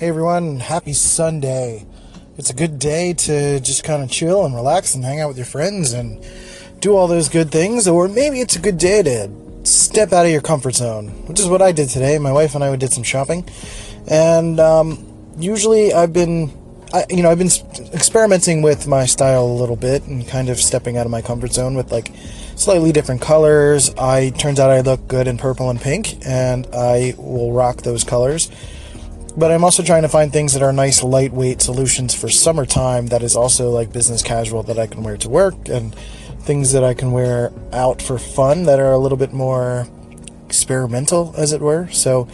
Hey everyone, happy Sunday. It's a good day to just kind of chill and relax and hang out with your friends and do all those good things, or maybe it's a good day to step out of your comfort zone, which is what I did today. My wife and I did some shopping, and um, usually I've been, I, you know, I've been experimenting with my style a little bit and kind of stepping out of my comfort zone with like slightly different colors. I turns out I look good in purple and pink, and I will rock those colors but I'm also trying to find things that are nice lightweight solutions for summertime that is also like business casual that I can wear to work and things that I can wear out for fun that are a little bit more experimental as it were. So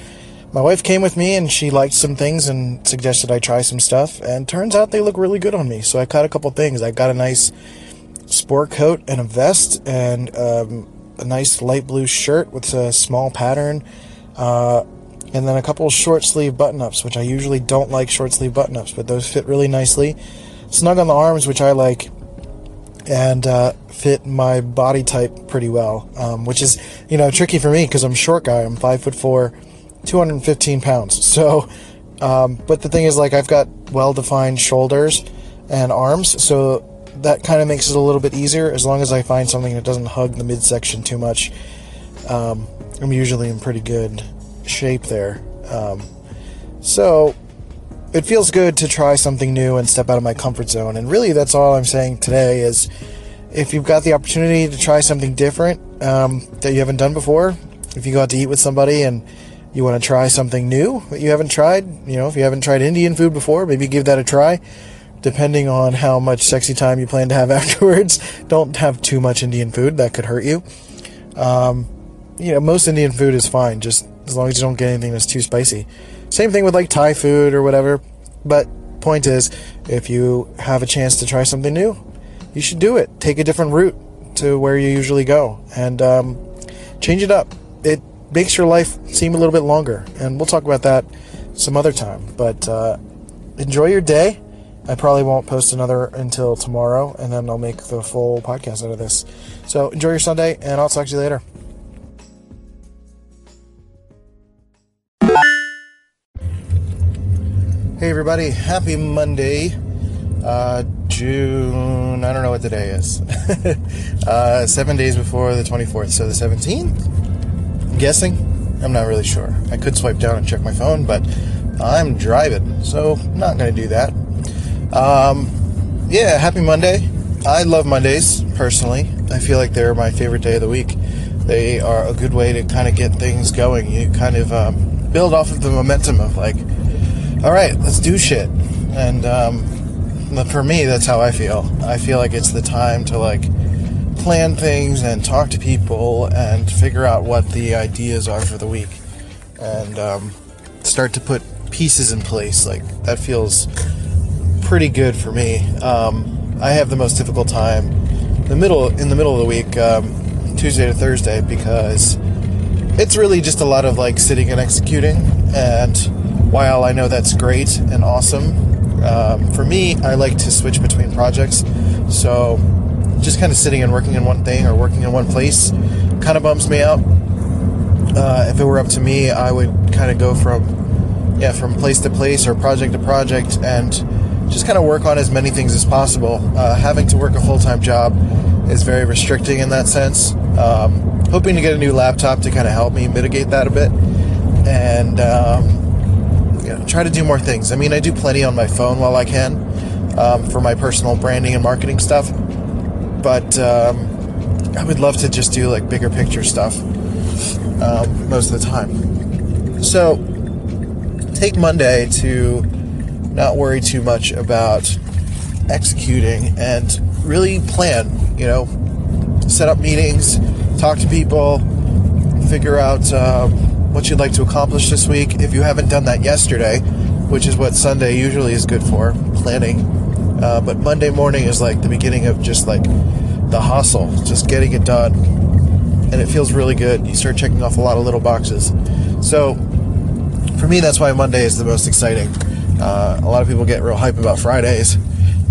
my wife came with me and she liked some things and suggested I try some stuff and turns out they look really good on me. So I cut a couple things. I got a nice sport coat and a vest and um, a nice light blue shirt with a small pattern. Uh, and then a couple short sleeve button ups, which I usually don't like short sleeve button ups, but those fit really nicely. Snug on the arms, which I like, and uh, fit my body type pretty well, um, which is you know tricky for me because I'm a short guy. I'm five foot four, 215 pounds. So, um, but the thing is, like I've got well defined shoulders and arms, so that kind of makes it a little bit easier as long as I find something that doesn't hug the midsection too much. Um, I'm usually in pretty good shape there. Um, so it feels good to try something new and step out of my comfort zone. And really, that's all I'm saying today is if you've got the opportunity to try something different um, that you haven't done before, if you go out to eat with somebody and you want to try something new that you haven't tried, you know, if you haven't tried Indian food before, maybe give that a try. Depending on how much sexy time you plan to have afterwards, don't have too much Indian food. That could hurt you. Um, you know, most Indian food is fine. Just as long as you don't get anything that's too spicy. Same thing with like Thai food or whatever. But point is, if you have a chance to try something new, you should do it. Take a different route to where you usually go and um, change it up. It makes your life seem a little bit longer, and we'll talk about that some other time. But uh, enjoy your day. I probably won't post another until tomorrow, and then I'll make the full podcast out of this. So enjoy your Sunday, and I'll talk to you later. Hey everybody, happy Monday, uh, June, I don't know what the day is. uh, seven days before the 24th, so the 17th? I'm guessing? I'm not really sure. I could swipe down and check my phone, but I'm driving, so I'm not going to do that. Um, yeah, happy Monday. I love Mondays, personally. I feel like they're my favorite day of the week. They are a good way to kind of get things going. You kind of um, build off of the momentum of like, all right, let's do shit. And um, for me, that's how I feel. I feel like it's the time to like plan things and talk to people and figure out what the ideas are for the week and um, start to put pieces in place. Like that feels pretty good for me. Um, I have the most difficult time the middle in the middle of the week, um, Tuesday to Thursday, because it's really just a lot of like sitting and executing and while I know that's great and awesome, um, for me, I like to switch between projects. So just kind of sitting and working in one thing or working in one place kind of bums me out. Uh, if it were up to me, I would kind of go from yeah from place to place or project to project and just kind of work on as many things as possible. Uh, having to work a full time job is very restricting in that sense. Um, hoping to get a new laptop to kind of help me mitigate that a bit, and um, try to do more things. I mean, I do plenty on my phone while I can um, for my personal branding and marketing stuff, but um, I would love to just do like bigger picture stuff um, most of the time. So take Monday to not worry too much about executing and really plan. You know, set up meetings, talk to people, figure out. Um, what you'd like to accomplish this week. If you haven't done that yesterday, which is what Sunday usually is good for, planning. Uh, but Monday morning is like the beginning of just like the hustle, just getting it done. And it feels really good. You start checking off a lot of little boxes. So for me, that's why Monday is the most exciting. Uh, a lot of people get real hype about Fridays.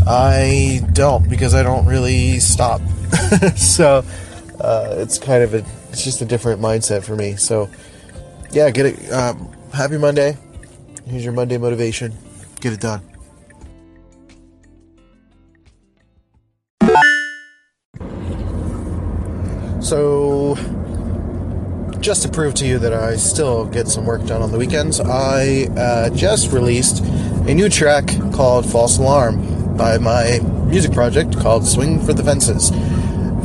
I don't because I don't really stop. so uh, it's kind of a, it's just a different mindset for me. So yeah, get it. Um, happy Monday. Here's your Monday motivation. Get it done. So, just to prove to you that I still get some work done on the weekends, I uh, just released a new track called False Alarm by my music project called Swing for the Fences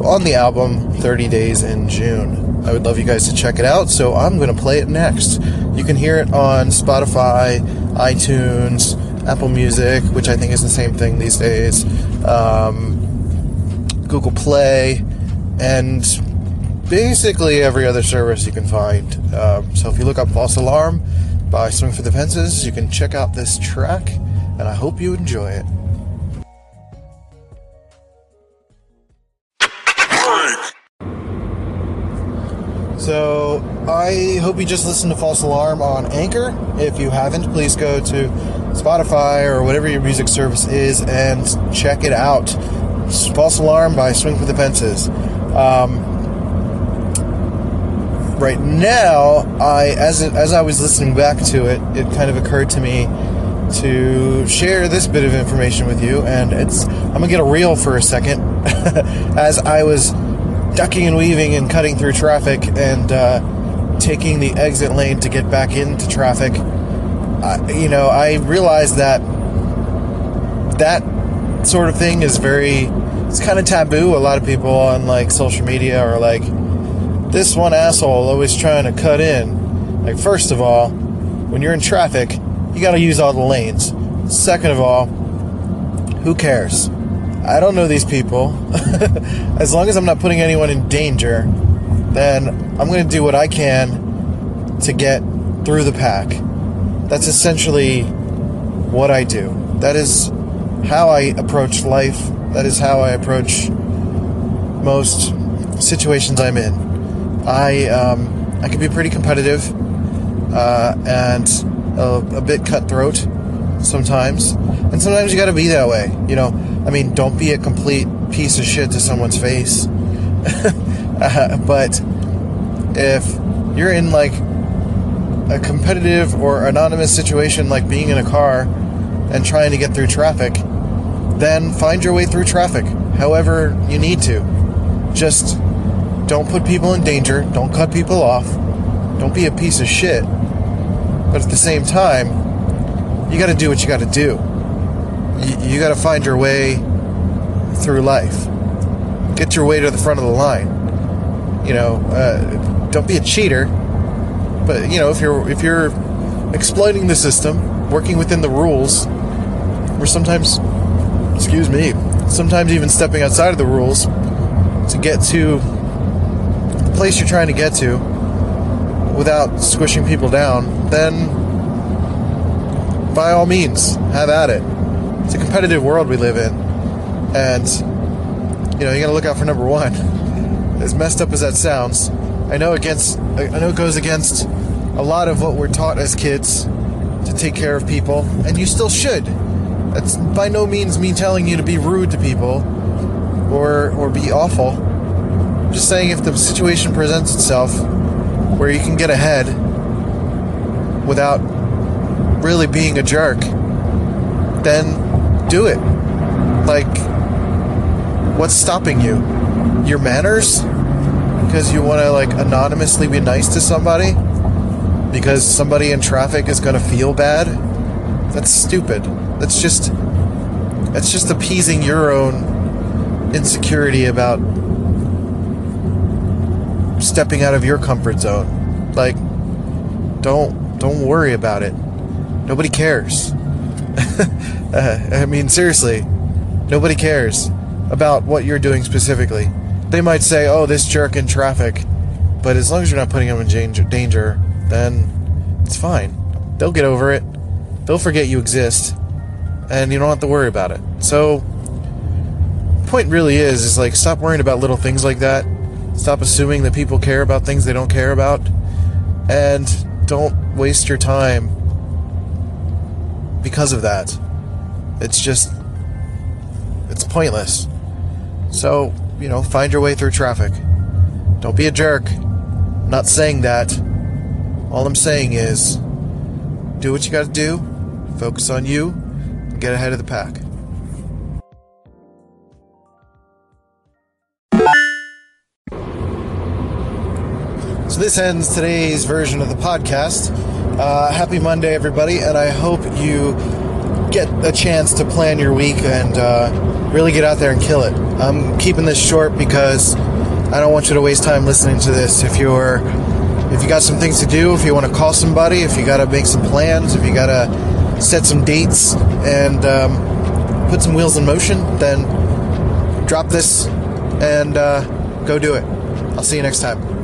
on the album 30 Days in June. I would love you guys to check it out, so I'm going to play it next. You can hear it on Spotify, iTunes, Apple Music, which I think is the same thing these days, um, Google Play, and basically every other service you can find. Um, so if you look up False Alarm by Swing for the Fences, you can check out this track, and I hope you enjoy it. So I hope you just listened to False Alarm on Anchor. If you haven't, please go to Spotify or whatever your music service is and check it out. False Alarm by Swing for the Fences. Um, right now, I as it, as I was listening back to it, it kind of occurred to me to share this bit of information with you, and it's I'm gonna get a real for a second as I was ducking and weaving and cutting through traffic and uh, taking the exit lane to get back into traffic. You know, I realized that that sort of thing is very it's kind of taboo. A lot of people on like social media are like, this one asshole always trying to cut in. Like, first of all, when you're in traffic, you got to use all the lanes. Second of all, who cares? I don't know these people. as long as I'm not putting anyone in danger, then I'm going to do what I can to get through the pack. That's essentially what I do. That is how I approach life. That is how I approach most situations I'm in. I um, I can be pretty competitive uh, and a, a bit cutthroat sometimes, and sometimes you got to be that way. You know, I mean, don't be a complete piece of shit to someone's face. uh, but if you're in like a competitive or anonymous situation, like being in a car and trying to get through traffic, then find your way through traffic however you need to. Just don't put people in danger, don't cut people off, don't be a piece of shit. But at the same time, you got to do what you got to do you, you got to find your way through life. Get your way to the front of the line. You know, uh, don't be a cheater. But you know, if you're if you're exploiting the system, working within the rules, or sometimes, excuse me, sometimes even stepping outside of the rules to get to the place you're trying to get to without squishing people down, then by all means, have at it it's a competitive world we live in, and you know you got to look out for number one. As messed up as that sounds, I know against I know it goes against a lot of what we're taught as kids to take care of people, and you still should. That's by no means me telling you to be rude to people or or be awful. I'm just saying if the situation presents itself where you can get ahead without really being a jerk, then do it. Like, what's stopping you? Your manners? Because you want to, like, anonymously be nice to somebody? Because somebody in traffic is going to feel bad? That's stupid. That's just. That's just appeasing your own insecurity about stepping out of your comfort zone. Like, don't don't worry about it. Nobody cares. uh, I mean, seriously, nobody cares about what you're doing specifically. They might say, oh, this jerk in traffic, but as long as you're not putting them in danger, then it's fine. They'll get over it. They'll forget you exist, and you don't have to worry about it. So, point really is is like stop worrying about little things like that. Stop assuming that people care about things they don't care about, and don't waste your time because of that. It's just, it's pointless. So, you know, find your way through traffic. Don't be a jerk. I'm not saying that. All I'm saying is, do what you got to do, focus on you, get ahead of the pack. So this ends today's version of the podcast. Uh, happy Monday, everybody, and I hope you get a chance to plan your week and uh, really get out there and kill it. I'm keeping this short because I don't want you to waste time listening to this. If you're if you got some things to do, if you want to call somebody, if you got to make some plans, if you got to set some dates and um, put some wheels in motion, then drop this and uh, go do it. I'll see you next time.